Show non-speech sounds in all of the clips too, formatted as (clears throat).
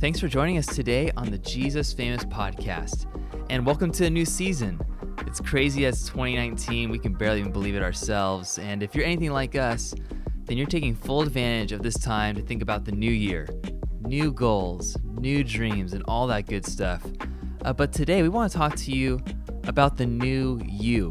Thanks for joining us today on the Jesus Famous podcast. And welcome to a new season. It's crazy as 2019, we can barely even believe it ourselves. And if you're anything like us, then you're taking full advantage of this time to think about the new year, new goals, new dreams, and all that good stuff. Uh, but today we want to talk to you about the new you.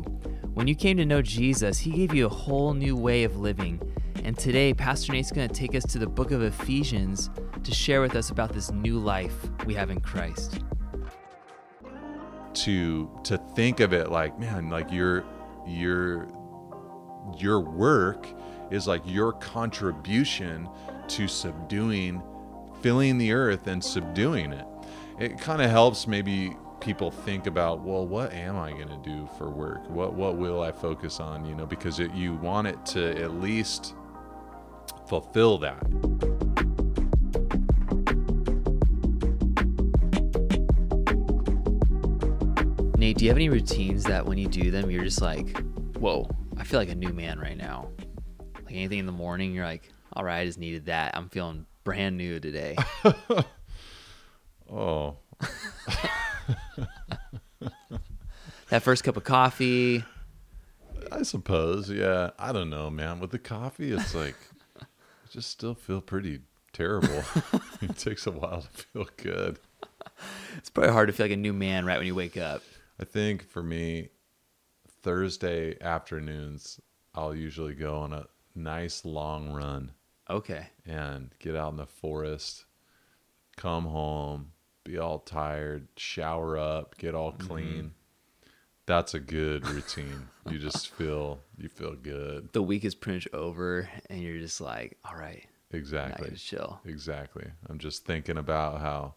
When you came to know Jesus, he gave you a whole new way of living. And today, Pastor Nate's going to take us to the book of Ephesians to share with us about this new life we have in Christ. To to think of it like, man, like your your your work is like your contribution to subduing, filling the earth and subduing it. It kind of helps maybe people think about, well, what am I going to do for work? What what will I focus on? You know, because it, you want it to at least fulfill that. Do you have any routines that when you do them, you're just like, whoa, I feel like a new man right now? Like anything in the morning, you're like, all right, I just needed that. I'm feeling brand new today. (laughs) oh. (laughs) that first cup of coffee. I suppose, yeah. I don't know, man. With the coffee, it's like, (laughs) I just still feel pretty terrible. it takes a while to feel good. It's probably hard to feel like a new man right when you wake up. I think for me, Thursday afternoons, I'll usually go on a nice long run. Okay. And get out in the forest, come home, be all tired, shower up, get all mm-hmm. clean. Mm-hmm. That's a good routine. you just (laughs) feel you feel good. The week is pretty much over, and you're just like, all right, exactly, chill. Exactly. I'm just thinking about how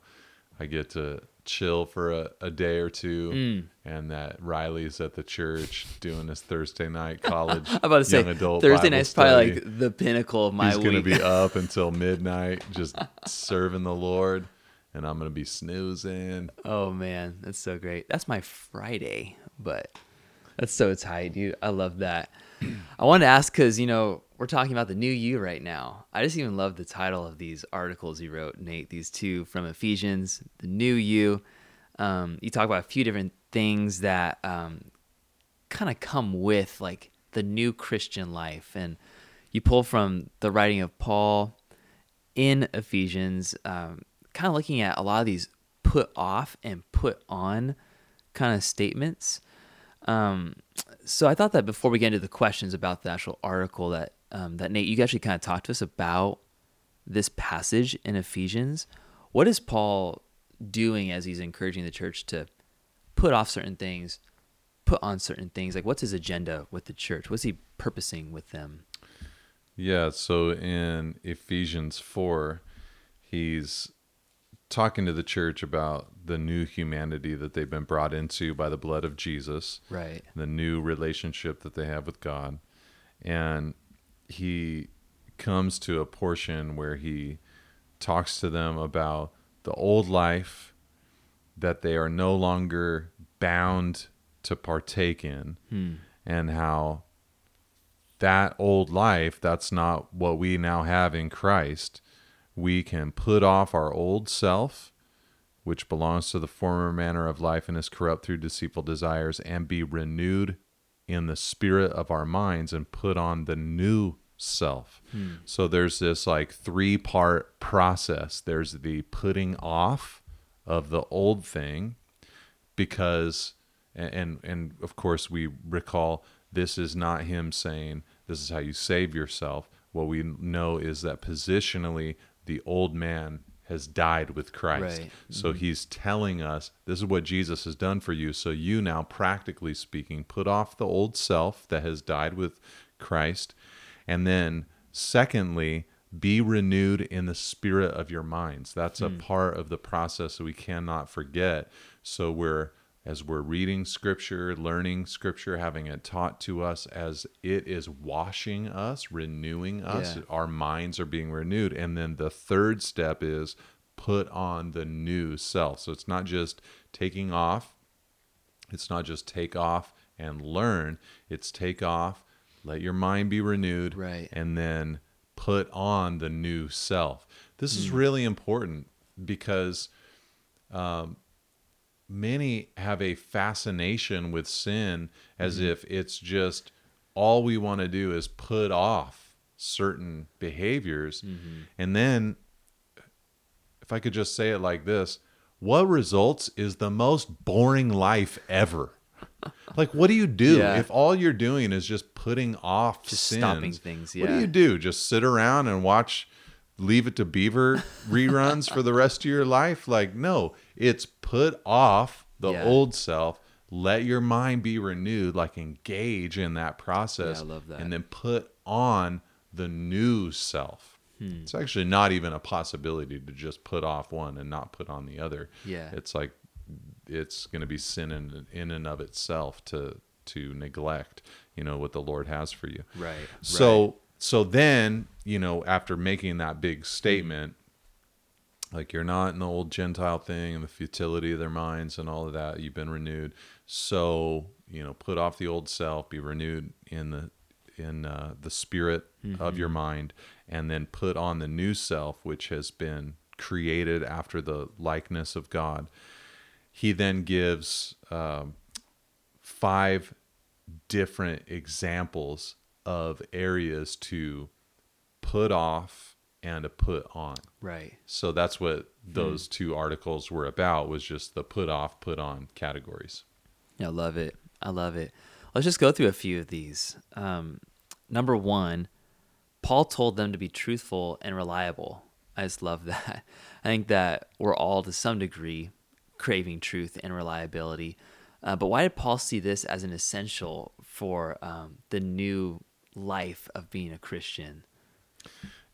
I get to chill for a, a day or two, mm. and that Riley's at the church doing his Thursday night college. (laughs) I'm about to say Thursday night's probably like the pinnacle of my He's week. He's gonna be (laughs) up until midnight, just serving the Lord, and I'm gonna be snoozing. Oh man, that's so great. That's my Friday, but that's so tight, dude. I love that. (clears throat) I wanted to ask because you know we're talking about the new you right now. I just even love the title of these articles you wrote, Nate. These two from Ephesians, the new you. Um, you talk about a few different things that um, kind of come with like the new Christian life, and you pull from the writing of Paul in Ephesians, um, kind of looking at a lot of these put off and put on kind of statements. Um, so I thought that before we get into the questions about the actual article, that um, that Nate, you actually kind of talked to us about this passage in Ephesians. What is Paul doing as he's encouraging the church to put off certain things, put on certain things? Like, what's his agenda with the church? What's he purposing with them? Yeah. So in Ephesians four, he's talking to the church about the new humanity that they've been brought into by the blood of Jesus. Right. The new relationship that they have with God. And he comes to a portion where he talks to them about the old life that they are no longer bound to partake in hmm. and how that old life that's not what we now have in Christ we can put off our old self, which belongs to the former manner of life and is corrupt through deceitful desires, and be renewed in the spirit of our minds and put on the new self. Hmm. So there's this like three part process there's the putting off of the old thing because and and of course we recall this is not him saying this is how you save yourself what we know is that positionally the old man has died with Christ. Right. So mm-hmm. he's telling us this is what Jesus has done for you. So you now, practically speaking, put off the old self that has died with Christ. And then, secondly, be renewed in the spirit of your minds. That's mm. a part of the process that we cannot forget. So we're as we're reading scripture, learning scripture, having it taught to us as it is washing us, renewing us, yeah. our minds are being renewed. And then the third step is put on the new self. So it's not just taking off, it's not just take off and learn, it's take off, let your mind be renewed, right. and then put on the new self. This mm. is really important because um, many have a fascination with sin as mm-hmm. if it's just all we want to do is put off certain behaviors. Mm-hmm. And then, if I could just say it like this, what results is the most boring life ever. (laughs) like, what do you do Yeah. if all you're doing is just putting off Just sins? stopping things, What do you do? Just sit around and watch Leave It to Beaver (laughs) reruns for the rest of your life? Like, no, it's put off the Yeah. old self. Let your mind be renewed, like engage in that process. Yeah, I love that. And then put on the new self. Hmm. It's actually not even a possibility to just put off one and not put on the other. Yeah. It's like it's going to be sin in, in and of itself to to neglect, you know, what the Lord has for you. Right. So so then, you know, after making that big statement, like you're not in the old Gentile thing and the futility of their minds and all of that, you've been renewed. So, you know, put off the old self, be renewed in the in uh, the spirit of your mind, and then put on the new self, which has been created after the likeness of God. He then gives um, five different examples of areas to put off and to put on. right. So that's what those two articles were about was just the put off, put on categories. Yeah, I love it. I love it. Let's just go through a few of these. Um, number one, Paul told them to be truthful and reliable. I just love (laughs) that. I think that we're all to some degree craving truth and reliability. Uh, but why did Paul see this as an essential for um, the new life of being a Christian?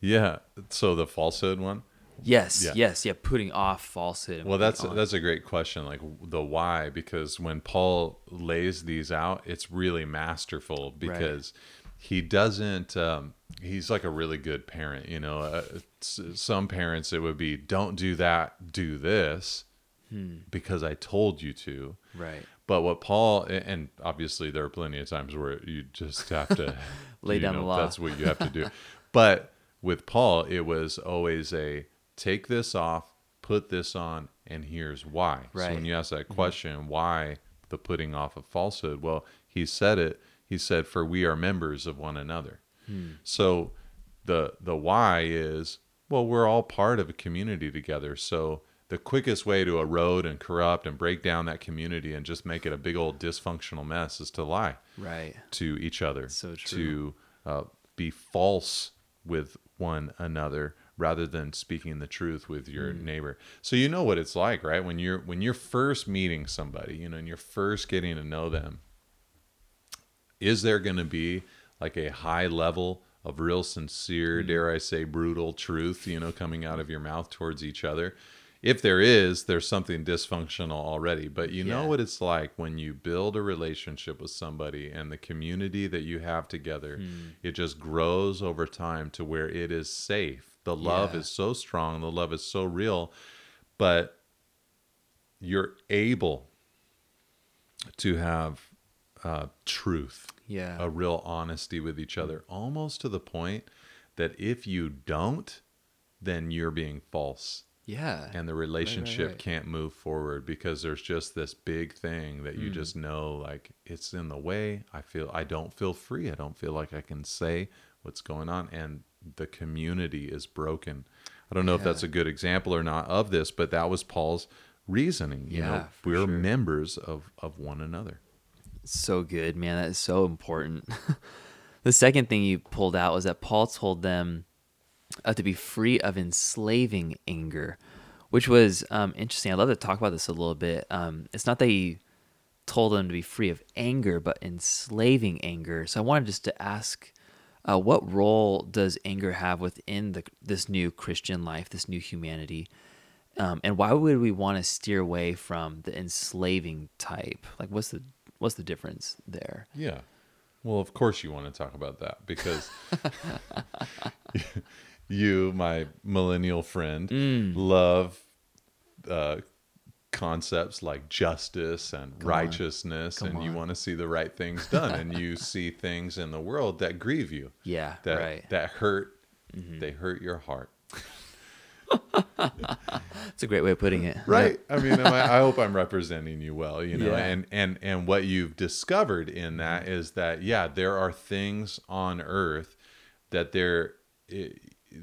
Yeah. So the falsehood one. Yes, Yeah. yes, yeah, putting off falsehood. Well, that's on- that's a great question. Like the why, because when Paul lays these out, it's really masterful because he doesn't. Um, he's like a really good parent. You know, uh, some parents it would be, "Don't do that, do this," Hmm. because I told you to. right. But what Paul and obviously there are plenty of times where you just have to (laughs) Lay you down the law. That's what you have to do. (laughs) but with Paul, it was always a take this off, put this on, and here's why. So when you ask that mm-hmm. question, why the putting off of falsehood? Well, he said it. He said, "For we are members of one another." Hmm. So the the why is well, we're all part of a community together. So the quickest way to erode and corrupt and break down that community and just make it a big old dysfunctional mess is to lie Right. to each other, So to uh, be false with one another rather than speaking the truth with your Hmm. neighbor. So you know what it's like, right? When you're when you're first meeting somebody, you know, and you're first getting to know them, is there going to be like a high level of real sincere, dare I say, brutal truth, you know, coming out of your mouth towards each other? If there is, there's something dysfunctional already. But you know what it's like when you build a relationship with somebody and the community that you have together, it just grows over time to where it is safe. The love Yeah. is so strong, the love is so real, but you're able to have uh, truth Yeah. a real honesty with each other, almost to the point that if you don't, then you're being false yeah. and the relationship right. can't move forward because there's just this big thing that you just mm. know like it's in the way. I feel I don't feel free. I don't feel like I can say what's going on and the community is broken. I don't know if that's a good example or not of this, but that was Paul's reasoning. You Yeah, know, we're sure. members of of one another. So good, man. That is so important. (laughs) the second thing you pulled out was that Paul told them uh, to be free of enslaving anger, which was um, interesting. I'd love to talk about this a little bit. Um, it's not that he told them to be free of anger, but enslaving anger. So I wanted just to ask, uh, what role does anger have within the, this new Christian life, this new humanity? Um, and why would we want to steer away from the enslaving type? Like, what's the what's the difference there? Yeah. Well, of course you want to talk about that because (laughs) (laughs) you, my millennial friend, Mm. love uh, concepts like justice and righteousness, and you want to see the right things (laughs) done, and you see things in the world that grieve you, Yeah, that right. Mm-hmm. that hurt. They hurt your heart. (laughs) It's a great way of putting it. (laughs) right i mean I, I hope i'm representing you well you know Yeah. and and and what you've discovered in that is that yeah there are things on earth that there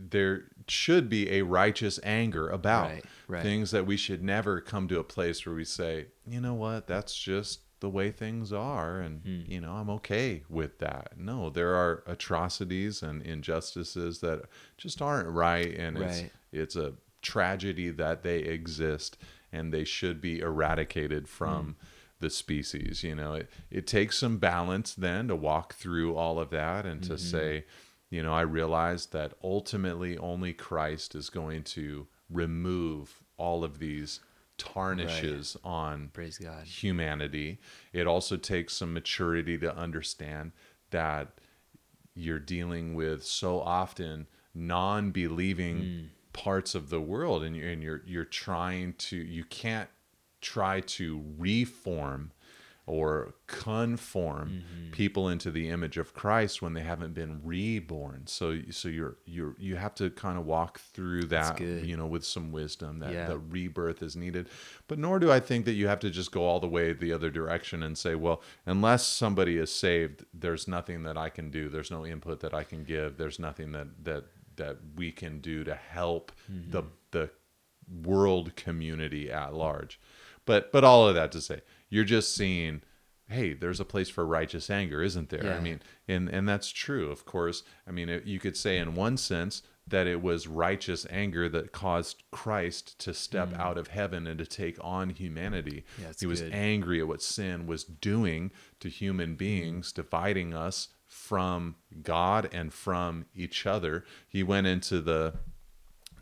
there should be a righteous anger about Right, right. things that we should never come to a place where we say you know what that's just the way things are and Hmm. you know i'm okay with that no there are atrocities and injustices that just aren't right and it's Right. it's a tragedy that they exist and they should be eradicated from the species you know it, it takes some balance then to walk through all of that and to say you know i realized that ultimately only christ is going to remove all of these tarnishes on Praise God. humanity. It also takes some maturity to understand that you're dealing with so often non-believing hmm. parts of the world and you're, and you're you're trying to you can't try to reform or conform mm-hmm. people into the image of Christ when they haven't been reborn. So so you're you're you have to kind of walk through that you know with some wisdom that Yeah. the rebirth is needed. But nor do I think that you have to just go all the way the other direction and say, well, unless somebody is saved, there's nothing that I can do. There's no input that I can give. There's nothing that that that we can do to help mm-hmm. the the world community at large. But but all of that to say, you're just seeing, hey, there's a place for righteous anger, isn't there? I mean, and and that's true, of course. I mean, it, you could say in one sense that it was righteous anger that caused Christ to step out of heaven and to take on humanity. Mm. Yeah, he was good. angry at what sin was doing to human beings, dividing us from God and from each other. He went into the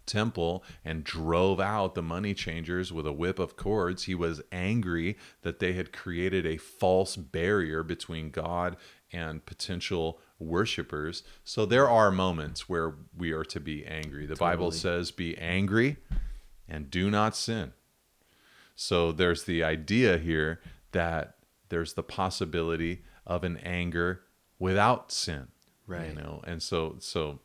temple and drove out the money changers with a whip of cords. He was angry that they had created a false barrier between God and potential worshipers. So there are moments where we are to be angry. The Bible says, Be angry and do not sin. So there's the idea here that there's the possibility of an anger without sin. Right. You know, and so so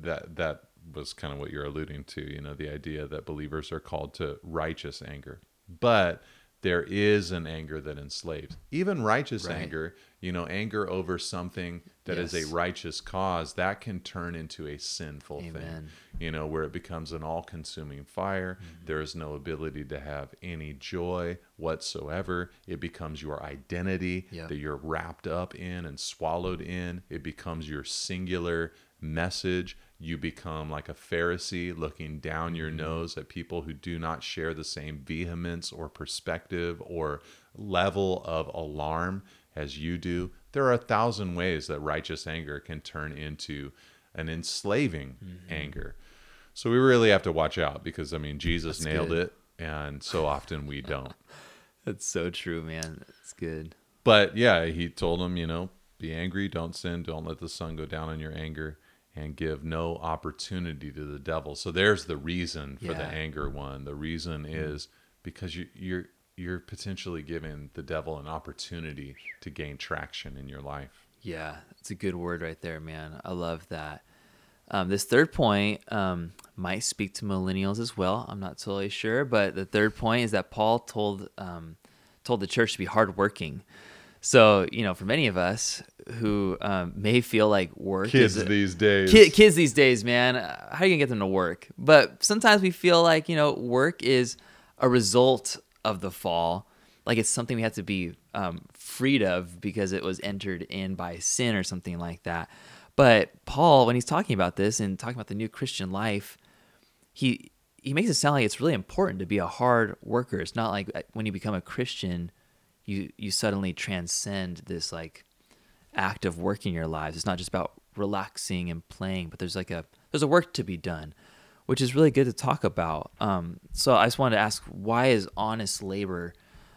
that that was kind of what you're alluding to, you know, the idea that believers are called to righteous anger. But there is an anger that enslaves. Even righteous Right. anger, you know, anger over something that is Yes. a righteous cause, that can turn into a sinful thing you know, where it becomes an all consuming fire. Mm-hmm. There is no ability to have any joy whatsoever. It becomes your identity Yeah. that you're wrapped up in and swallowed in. It becomes your singular message. You become like a Pharisee looking down Mm-hmm. your nose at people who do not share the same vehemence or perspective or level of alarm as you do. There are a thousand ways that righteous anger can turn into an enslaving Mm-hmm. anger. So we really have to watch out because I mean Jesus That's nailed good. it and so often we don't. (laughs) That's so true, man. That's good. But yeah, he told him, you know, be angry, don't sin, don't let the sun go down on your anger and give no opportunity to the devil. So there's the reason for the anger one. The reason is because you you're you're potentially giving the devil an opportunity to gain traction in your life. Yeah, it's a good word right there, man. I love that. Um, this third point um, might speak to millennials as well. I'm not totally sure, but the third point is that Paul told um, told the church to be hardworking. So you know, for many of us who um, may feel like work Kids is these days. Kid, kids these days, man, how are you gonna get them to work? But sometimes we feel like you know work is a result of the fall, like it's something we have to be um, freed of because it was entered in by sin or something like that. But Paul, when he's talking about this and talking about the new Christian life, he he makes it sound like it's really important to be a hard worker. It's not like uh, when you become a Christian, you you suddenly transcend this like act of work in your lives. It's not just about relaxing and playing, but there's like a there's a work to be done, which is really good to talk about. Um, so I just wanted to ask, why is honest labor,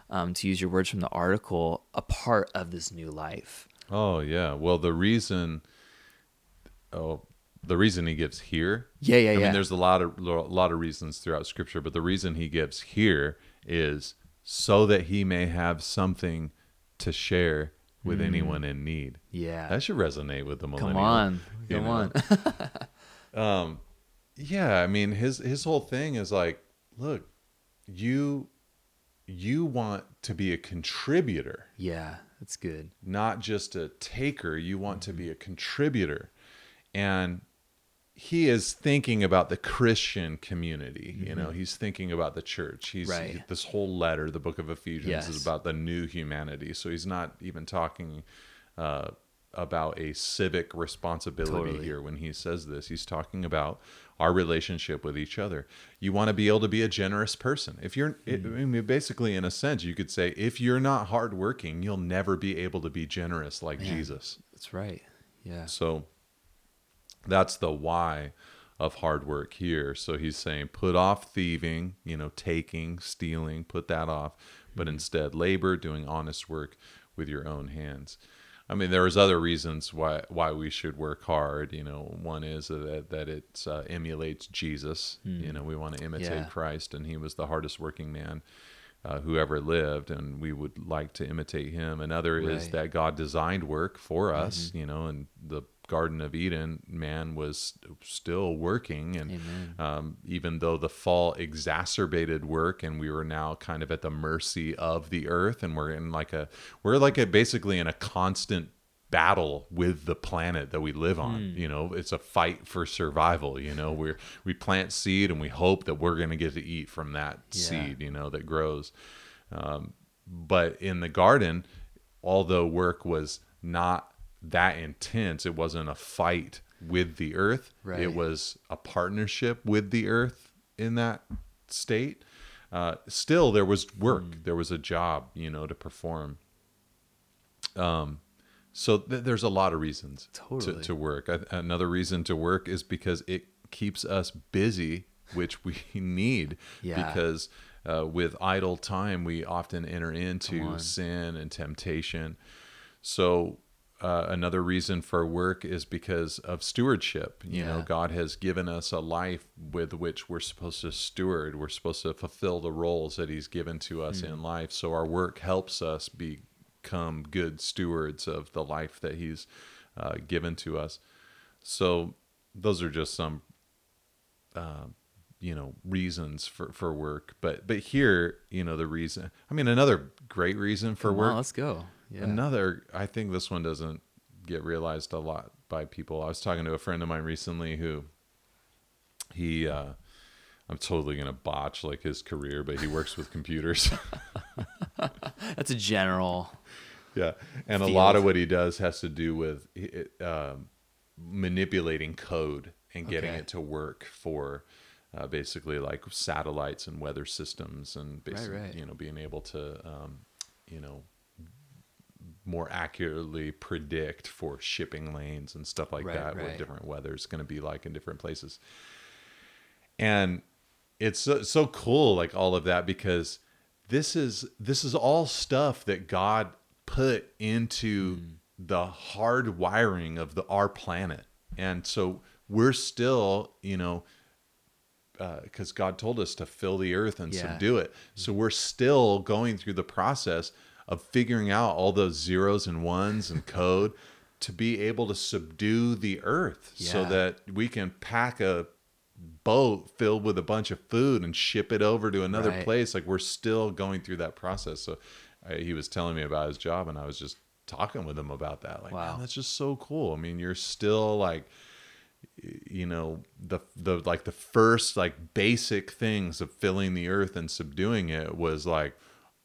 um, to use your words from the article, a part of this new life? Oh yeah. Well, the reason, oh, the reason he gives here. Yeah, yeah, I yeah. mean, there's a lot of a lot of reasons throughout Scripture, but the reason he gives here is so that he may have something to share with anyone in need. Yeah, That should resonate with the millennial. come on, come know? on. (laughs) yeah, I mean his his whole thing is like, look, you you want to be a contributor, Yeah, that's good. not just a taker. You want to Mm-hmm. be a contributor. And he is thinking about the Christian community. You know, he's thinking about the church. He's Mm-hmm. Right. this whole letter, the book of Ephesians, Yes. is about the new humanity. So he's not even talking uh, about a civic responsibility Totally. here when he says this. He's talking about our relationship with each other. You want to be able to be a generous person. If you're, Mm-hmm. I mean, basically, in a sense, you could say, if you're not hardworking, you'll never be able to be generous like Jesus. That's right. Yeah. So that's the why of hard work here. So he's saying put off thieving, you know, taking, stealing, put that off, but instead labor, doing honest work with your own hands. I mean, there's other reasons why why we should work hard. You know, one is that that it uh, emulates Jesus. You know, we want to imitate Yeah. Christ, and he was the hardest working man uh, who ever lived, and we would like to imitate him. Another is that God designed work for us. You know, and the Garden of Eden, man was still working, and um, even though the fall exacerbated work, and we were now kind of at the mercy of the earth, and we're in like a we're like a basically in a constant battle with the planet that we live on Hmm. you know it's a fight for survival you know we're we plant seed and we hope that we're going to get to eat from that Yeah. seed you know that grows um, but in the garden although work was not that intense it wasn't a fight with the earth Right. it was a partnership with the earth in that state uh, still there was work Hmm. there was a job you know to perform um, so th- there's a lot of reasons to, Totally. to work A- another reason to work is because it keeps us busy which we (laughs) need Yeah. because uh, with idle time we often enter into sin and temptation so uh, another reason for work is because of stewardship. You know, God has given us a life with which we're supposed to steward. We're supposed to fulfill the roles that He's given to us Hmm. in life. So our work helps us become good stewards of the life that He's uh, given to us. So those are just some, uh, you know, reasons for, for work. But but here, you know, the reason. I mean, another great reason for Come work. on, let's go. Yeah. Another, I think this one doesn't get realized a lot by people. I was talking to a friend of mine recently who he, uh, I'm totally gonna botch like his career, but he works with computers. (laughs) That's a general. yeah, and a lot of what he does has to do with um, manipulating code and getting Okay. it to work for. Uh, basically, like satellites and weather systems, and basically, right. you know, being able to, um, you know, more accurately predict for shipping lanes and stuff like Right, that what different weather is going to be like in different places and it's so, so cool like all of that because this is this is all stuff that god put into Mm. the hard wiring of the our planet and so we're still you know because God told us to fill the earth and Yeah. subdue it. So we're still going through the process of figuring out all those zeros and ones and code (laughs) to be able to subdue the earth so that we can pack a boat filled with a bunch of food and ship it over to another Right. place. Like we're still going through that process. So uh, he was telling me about his job and I was just talking with him about that. Like, Wow. that's just so cool. I mean, you're still like, you know the the like the first like basic things of filling the earth and subduing it was like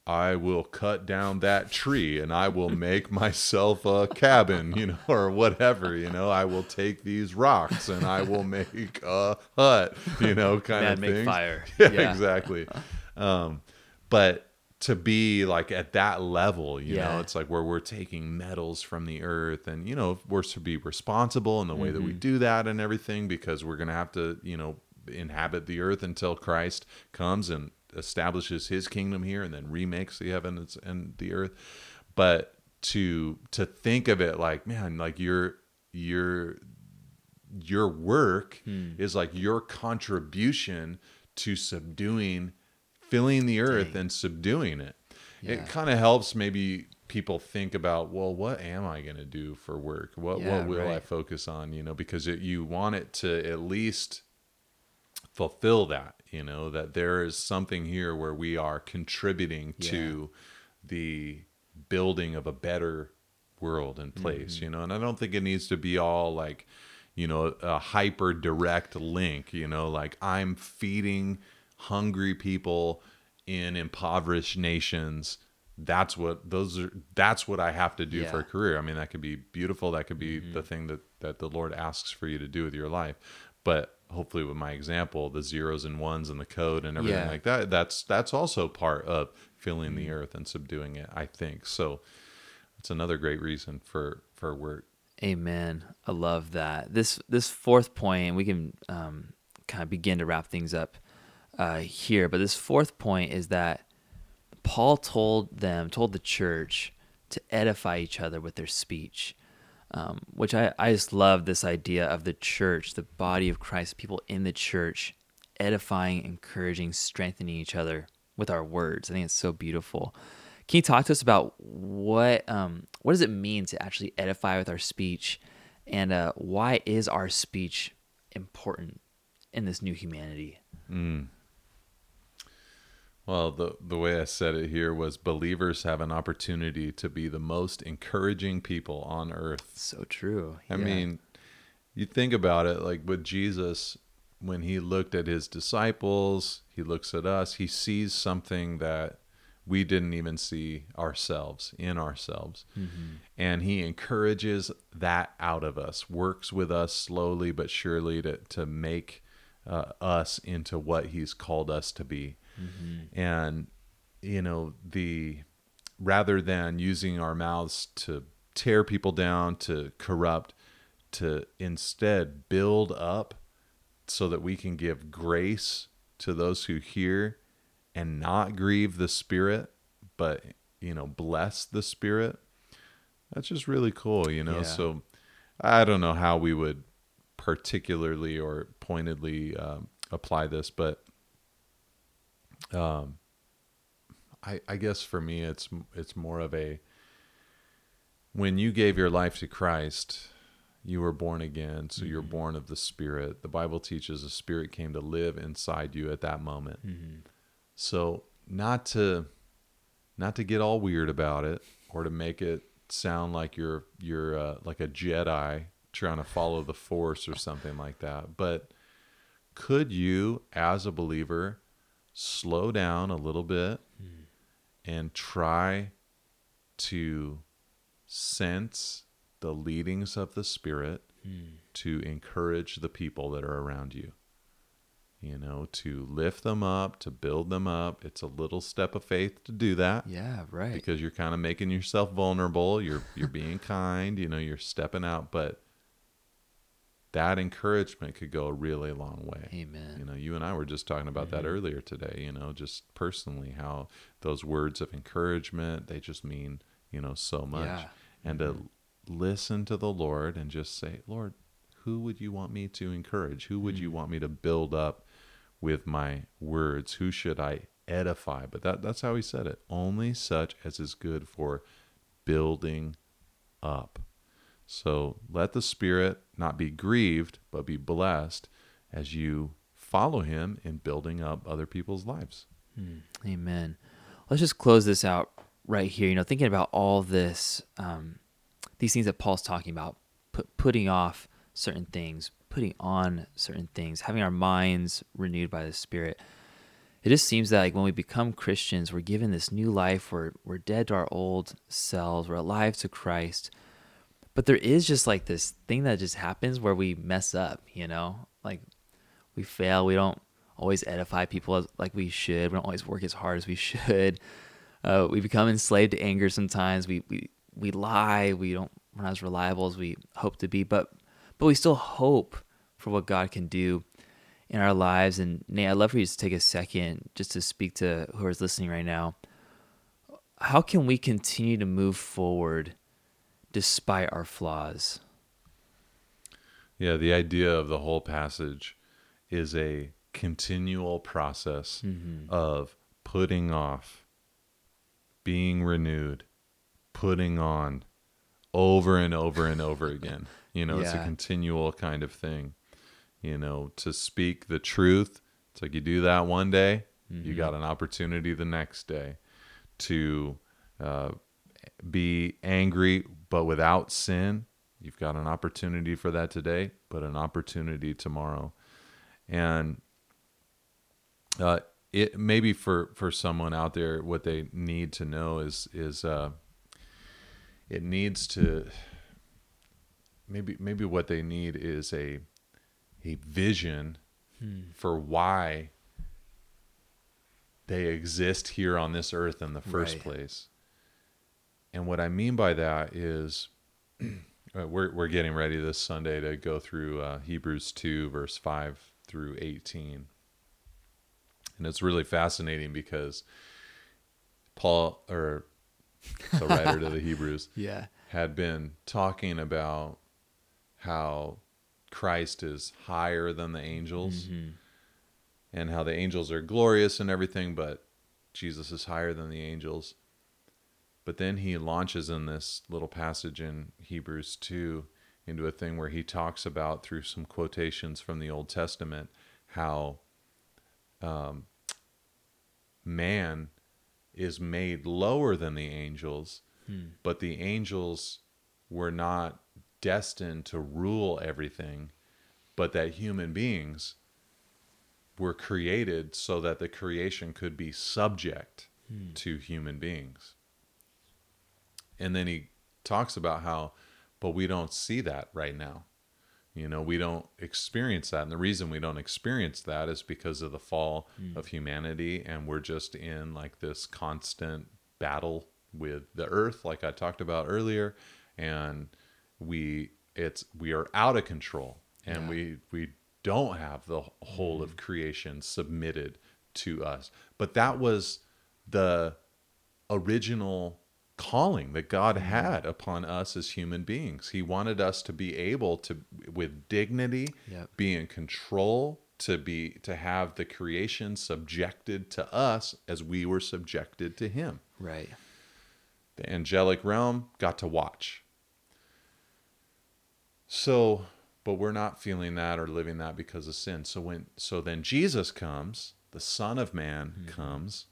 I will cut down that tree and I will make myself a cabin, you know, or whatever, you know. I will take these rocks and I will make a hut, you know, kind Man, of make fire. (laughs) Yeah, Yeah. exactly. Um, but to be like at that level, you know, it's like where we're taking metals from the earth and, you know, we're to be responsible in the way that we do that and everything because we're going to have to, you know, inhabit the earth until Christ comes and establishes his kingdom here and then remakes the heavens and the earth. But to to think of it like, man, like your your your work Hmm. is like your contribution to subduing filling the earth Dang. and subduing it Yeah. it kind of helps maybe people think about well what am i going to do for work what Yeah, what will i focus on you know because it, you want it to at least fulfill that you know that there is something here where we are contributing to the building of a better world and place Mm-hmm. you know? And i don't think it needs to be all like you know a hyper direct link you know? Like i'm feeding hungry people in impoverished nations. That's what those are that's what i have to do for a career. I mean that could be beautiful. That could be the thing that that the lord asks for you to do with your life. But hopefully with my example the zeros and ones and the code and everything Yeah. like that that's that's also part of filling the earth and subduing it i think so it's another great reason for for work Amen. I love that. This this fourth point, point we can um, kind of begin to wrap things up uh, here. But this fourth point is that Paul told them, told the church to edify each other with their speech, um, which I, I just love this idea of the church, the body of Christ, people in the church, edifying, encouraging, strengthening each other with our words. I think it's so beautiful. Can you talk to us about what um, what does it mean to actually edify with our speech, and uh, why is our speech important in this new humanity? Well, the the way I said it here was believers have an opportunity to be the most encouraging people on earth. So true. I Yeah. mean, you think about it like with Jesus when he looked at his disciples, he looks at us, he sees something that we didn't even see ourselves in ourselves. And he encourages that out of us, works with us slowly but surely to, to make uh, us into what he's called us to be. And, you know, the rather than using our mouths to tear people down, to corrupt, to instead build up so that we can give grace to those who hear and not grieve the spirit but you know bless the spirit that's just really cool you know Yeah. so i don't know how we would particularly or pointedly um, apply this but um i i guess for me it's it's more of a when you gave your life to christ you were born again so you're born of the spirit. The bible teaches the spirit came to live inside you at that moment. So not to not to get all weird about it or to make it sound like you're you're uh, like a jedi trying to follow the force or something like that but could you as a believer slow down a little bit and try to sense the leadings of the Spirit to encourage the people that are around you. You know, to lift them up, to build them up. It's a little step of faith to do that Yeah, right. because you're kind of making yourself vulnerable. You're you're being (laughs) kind. You know, you're stepping out, but that encouragement could go a really long way. Amen. You know, you and I were just talking about that mm-hmm. earlier today, you know, just personally how those words of encouragement, they just mean, you know, so much. Yeah. And to mm-hmm. listen to the Lord and just say, "Lord, who would you want me to encourage? Who would you mm-hmm. want me to build up with my words? Who should I edify?" But that that's how he said it. Only such as is good for building up. So let the Spirit not be grieved, but be blessed as you follow Him in building up other people's lives. Amen. Let's just close this out right here. You know, thinking about all this, um, these things that Paul's talking about, put, putting off certain things, putting on certain things, having our minds renewed by the Spirit. It just seems that like when we become Christians, we're given this new life. We're we're dead to our old selves. We're alive to Christ. But there is just like this thing that just happens where we mess up. You know, like we fail. We don't always edify people as, like we should. We don't always work as hard as we should. Uh, we become enslaved to anger sometimes. We, we we lie. We don't. We're not as reliable as we hope to be. But but we still hope for what God can do in our lives. And Nate, I'd love for you to take a second just to speak to whoever's listening right now. How can we continue to move forward despite our flaws? Yeah, the idea of the whole passage is a continual process of putting off, being renewed, putting on over and over and over (laughs) again. You know, it's a continual kind of thing. You know, to speak the truth It's like you do that one day, you got an opportunity the next day to uh, be angry, but without sin. You've got an opportunity for that today, but an opportunity tomorrow. And uh, it maybe for for someone out there, what they need to know is is uh, it needs to maybe maybe what they need is a a vision for why they exist here on this earth in the first Right. place. And what I mean by that is (clears throat) uh, we're we're getting ready this Sunday to go through uh, Hebrews 2 verse 5 through 18. And it's really fascinating because Paul or (laughs) the writer to the Hebrews Yeah. had been talking about how Christ is higher than the angels and how the angels are glorious and everything, but Jesus is higher than the angels. But then he launches in this little passage in Hebrews 2 into a thing where he talks about, through some quotations from the Old Testament, how um, man is made lower than the angels, but the angels were not destined to rule everything, but that human beings were created so that the creation could be subject to human beings. And then he talks about how, but we don't see that right now. You know, we don't experience that. And the reason we don't experience that is because of the fall hmm. of humanity. And we're just in like this constant battle with the earth, like I talked about earlier. And we, it's, we are out of control and we, we don't have the whole of hmm. creation submitted to us. But that was the original calling that God mm-hmm. had upon us as human beings. He wanted us to be able to with dignity Yep. be in control to be to have the creation subjected to us as we were subjected to him. Right. The angelic realm got to watch. So, but we're not feeling that or living that because of sin. So when so then Jesus comes, the Son of Man mm-hmm. comes,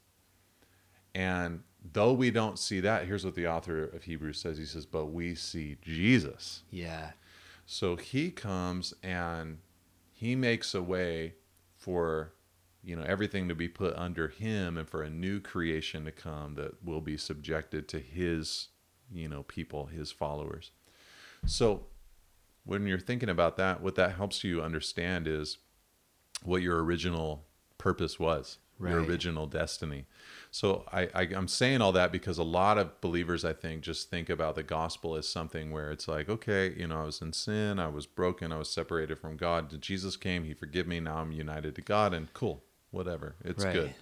and though we don't see that, here's what the author of Hebrews says. He says, "But we see Jesus." Yeah. So he comes and he makes a way for you know everything to be put under him and for a new creation to come that will be subjected to his you know people, his followers. So when you're thinking about that, what that helps you understand is what your original purpose was, your original destiny. So I, I, I'm saying all that because a lot of believers, I think, just think about the gospel as something where it's like, okay, you know, I was in sin, I was broken, I was separated from God. Jesus came, He forgive me, now I'm united to God, and cool, whatever, it's Right. good.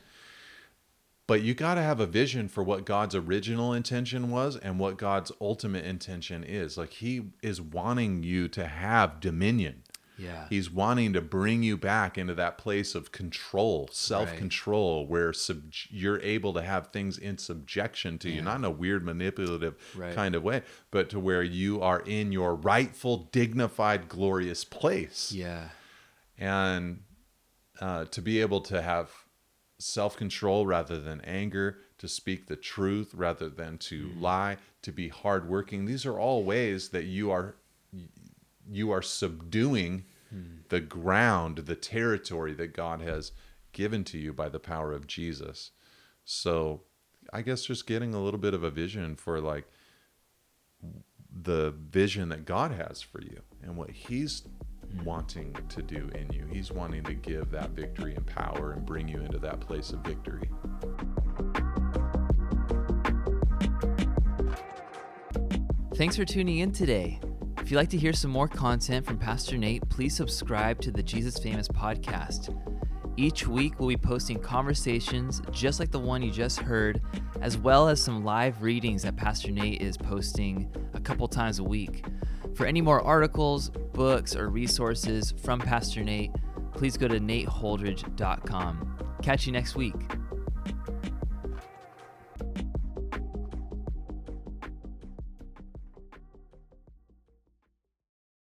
But you got to have a vision for what God's original intention was and what God's ultimate intention is. Like He is wanting you to have dominion. Yeah. He's wanting to bring you back into that place of control, self control, where sub- you're able to have things in subjection to you, not in a weird, manipulative Right. kind of way, but to where you are in your rightful, dignified, glorious place. yeah. And uh, to be able to have self control rather than anger, to speak the truth rather than to lie, to be hardworking. These are all ways that you are you are subduing the ground, the territory that God has given to you by the power of Jesus. So, I guess just getting a little bit of a vision for like the vision that God has for you and what He's wanting to do in you. He's wanting to give that victory and power and bring you into that place of victory. Thanks for tuning in today. If you'd like to hear some more content from Pastor Nate, please subscribe to the Jesus Famous podcast. Each week, we'll be posting conversations just like the one you just heard, as well as some live readings that Pastor Nate is posting a couple times a week. For any more articles, books, or resources from Pastor Nate, please go to nateholdridge.com. Catch you next week.